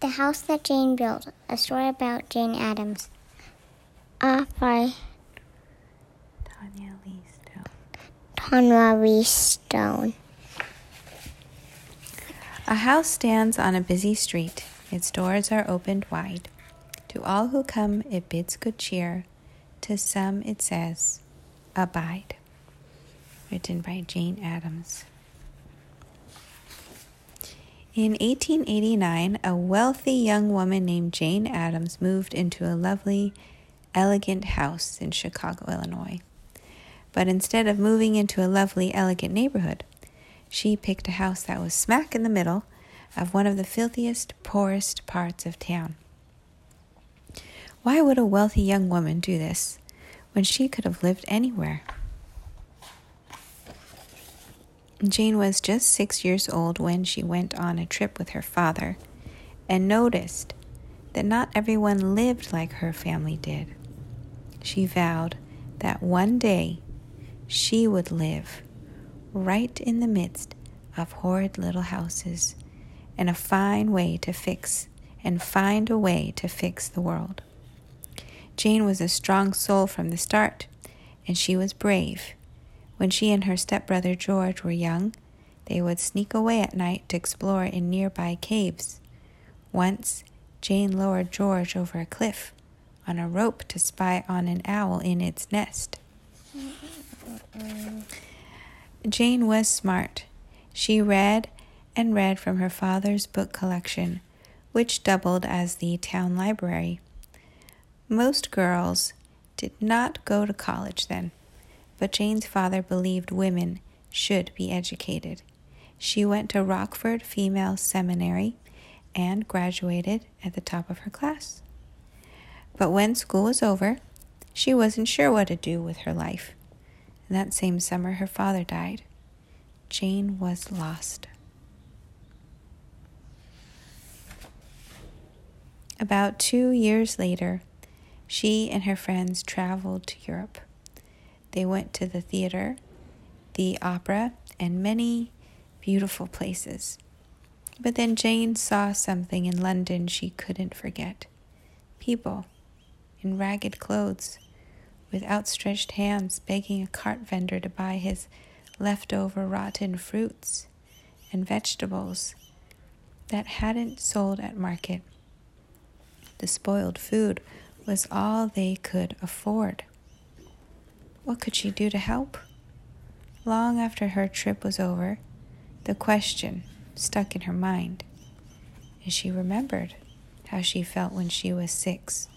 The House That Jane Built, a story about Jane Addams. Ah, by Tanya Lee Stone. Tanya Lee Stone. A house stands on a busy street. Its doors are opened wide. To all who come, it bids good cheer. To some, it says, Abide. Written by Jane Addams. In 1889, a wealthy young woman named Jane Addams moved into a lovely, elegant house in Chicago, Illinois. But instead of moving into a lovely, elegant neighborhood, she picked a house that was smack in the middle of one of the filthiest, poorest parts of town. Why would a wealthy young woman do this when she could have lived anywhere? Jane was just six years old when she went on a trip with her father and noticed that not everyone lived like her family did. She vowed that one day she would live right in the midst of horrid little houses and a fine way to fix and find a way to fix the world. Jane was a strong soul from the start, and she was brave when she and her stepbrother George were young, they would sneak away at night to explore in nearby caves. Once, Jane lowered George over a cliff on a rope to spy on an owl in its nest. Jane was smart. She read and read from her father's book collection, which doubled as the town library. Most girls did not go to college then but Jane's father believed women should be educated. She went to Rockford Female Seminary and graduated at the top of her class. But when school was over, she wasn't sure what to do with her life. And that same summer, her father died. Jane was lost. About two years later, she and her friends traveled to Europe. They went to the theater, the opera, and many beautiful places. But then Jane saw something in London she couldn't forget people in ragged clothes, with outstretched hands begging a cart vendor to buy his leftover rotten fruits and vegetables that hadn't sold at market. The spoiled food was all they could afford. What could she do to help? Long after her trip was over, the question stuck in her mind, and she remembered how she felt when she was six.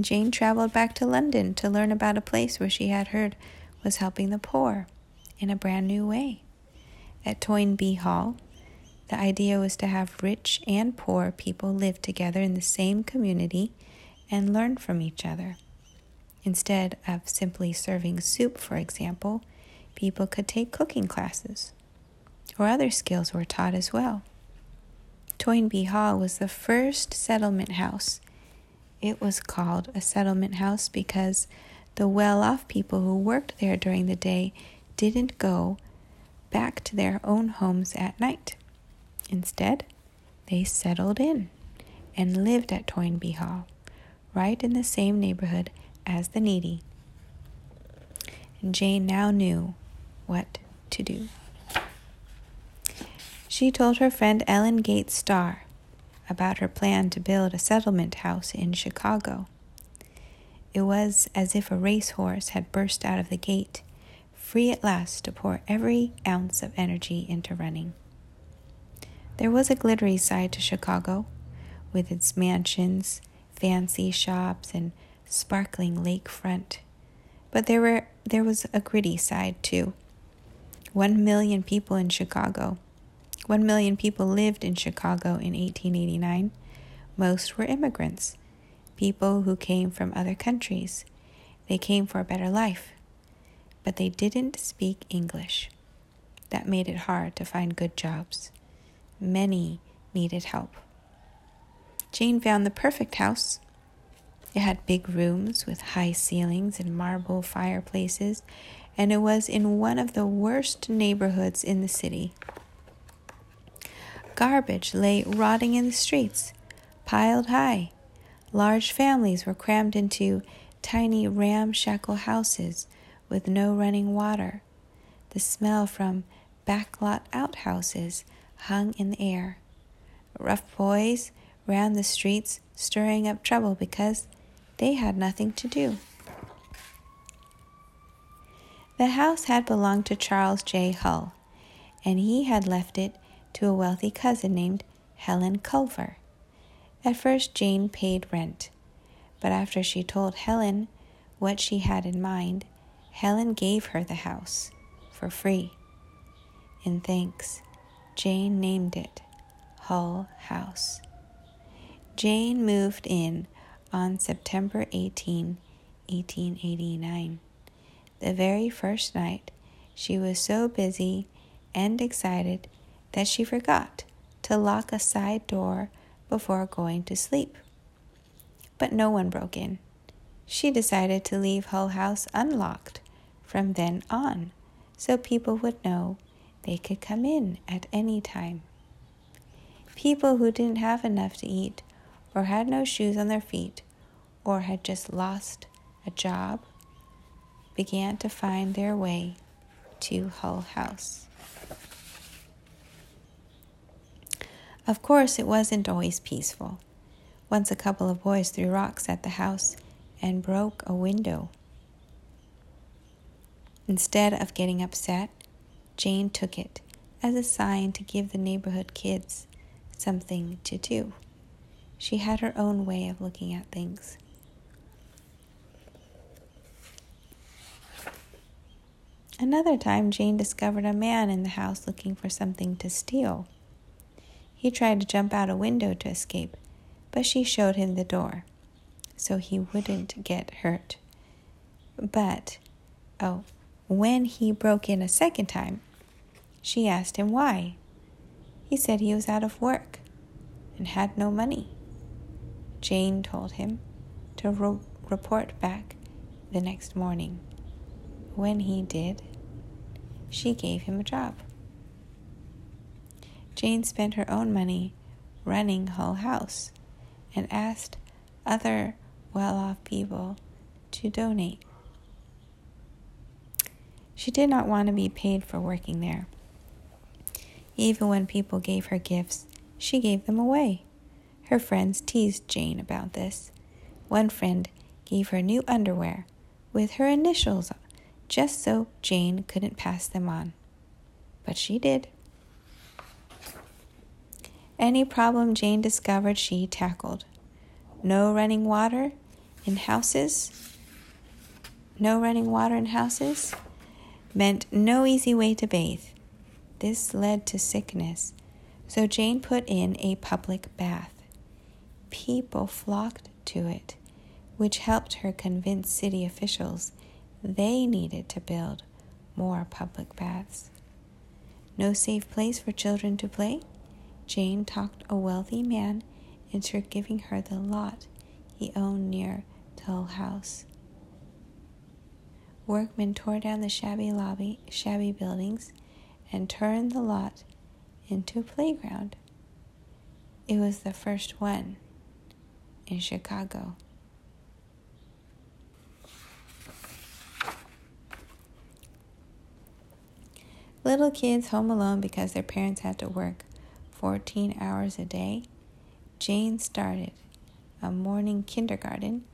Jane traveled back to London to learn about a place where she had heard was helping the poor in a brand new way. At Toynbee Hall, the idea was to have rich and poor people live together in the same community and learn from each other. Instead of simply serving soup, for example, people could take cooking classes, or other skills were taught as well. Toynbee Hall was the first settlement house. It was called a settlement house because the well off people who worked there during the day didn't go back to their own homes at night. Instead, they settled in and lived at Toynbee Hall right in the same neighborhood as the needy. And Jane now knew what to do. She told her friend Ellen Gates Starr about her plan to build a settlement house in Chicago. It was as if a racehorse had burst out of the gate, free at last to pour every ounce of energy into running. There was a glittery side to Chicago, with its mansions fancy shops and sparkling lakefront. But there were there was a gritty side too. One million people in Chicago. One million people lived in Chicago in 1889. Most were immigrants, people who came from other countries. They came for a better life, but they didn't speak English. That made it hard to find good jobs. Many needed help. Jane found the perfect house. It had big rooms with high ceilings and marble fireplaces, and it was in one of the worst neighborhoods in the city. Garbage lay rotting in the streets, piled high. Large families were crammed into tiny ramshackle houses with no running water. The smell from backlot outhouses hung in the air. Rough boys ran the streets stirring up trouble because they had nothing to do. The house had belonged to Charles J. Hull, and he had left it to a wealthy cousin named Helen Culver. At first, Jane paid rent, but after she told Helen what she had in mind, Helen gave her the house for free. In thanks, Jane named it Hull House. Jane moved in on September 18, 1889. The very first night, she was so busy and excited that she forgot to lock a side door before going to sleep. But no one broke in. She decided to leave Hull House unlocked from then on so people would know they could come in at any time. People who didn't have enough to eat or had no shoes on their feet, or had just lost a job, began to find their way to Hull House. Of course, it wasn't always peaceful. Once a couple of boys threw rocks at the house and broke a window. Instead of getting upset, Jane took it as a sign to give the neighborhood kids something to do. She had her own way of looking at things. Another time, Jane discovered a man in the house looking for something to steal. He tried to jump out a window to escape, but she showed him the door so he wouldn't get hurt. But, oh, when he broke in a second time, she asked him why. He said he was out of work and had no money. Jane told him to report back the next morning. When he did, she gave him a job. Jane spent her own money running Hull House and asked other well off people to donate. She did not want to be paid for working there. Even when people gave her gifts, she gave them away. Her friends teased Jane about this. One friend gave her new underwear with her initials just so Jane couldn't pass them on. But she did. Any problem Jane discovered, she tackled. No running water in houses. No running water in houses meant no easy way to bathe. This led to sickness, so Jane put in a public bath people flocked to it, which helped her convince city officials they needed to build more public baths. No safe place for children to play? Jane talked a wealthy man into giving her the lot he owned near Hull House. Workmen tore down the shabby lobby, shabby buildings, and turned the lot into a playground. It was the first one in Chicago. Little kids home alone because their parents had to work 14 hours a day, Jane started a morning kindergarten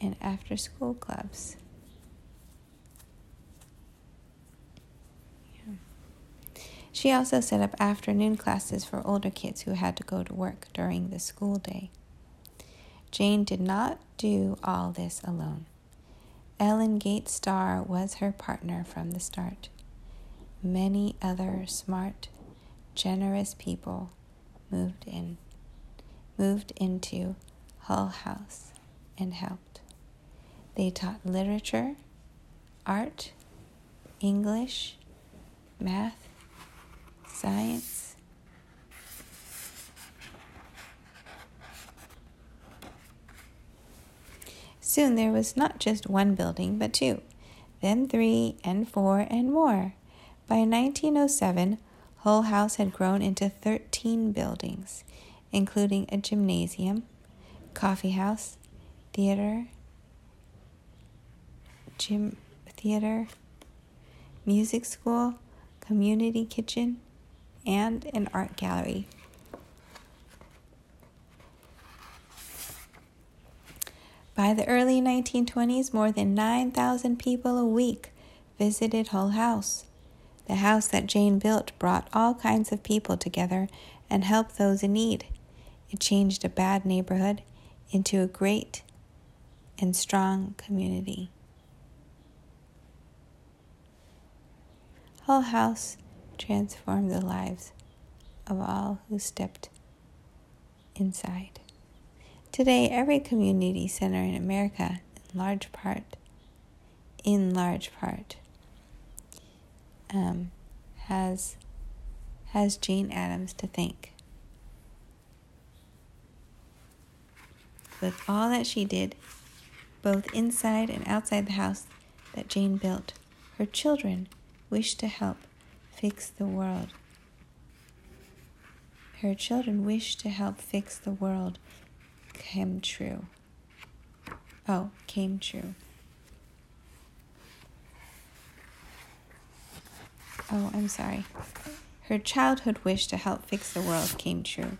and after school clubs. She also set up afternoon classes for older kids who had to go to work during the school day. Jane did not do all this alone. Ellen Gates Starr was her partner from the start. Many other smart, generous people moved in, moved into Hull House and helped. They taught literature, art, English, math, science, Soon there was not just one building, but two, then three and four and more. By 1907, Hull House had grown into 13 buildings, including a gymnasium, coffee house, theater, gym theater, music school, community kitchen, and an art gallery. By the early 1920s, more than 9,000 people a week visited Hull House. The house that Jane built brought all kinds of people together and helped those in need. It changed a bad neighborhood into a great and strong community. Hull House transformed the lives of all who stepped inside. Today, every community center in America, in large part, in large part, um, has has Jane Addams to thank. With all that she did, both inside and outside the house that Jane built, her children wished to help fix the world. Her children wished to help fix the world came true. Oh, came true. Oh, I'm sorry. Her childhood wish to help fix the world came true.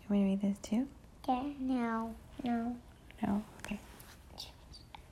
You want to read this too? Yeah, no, no. No.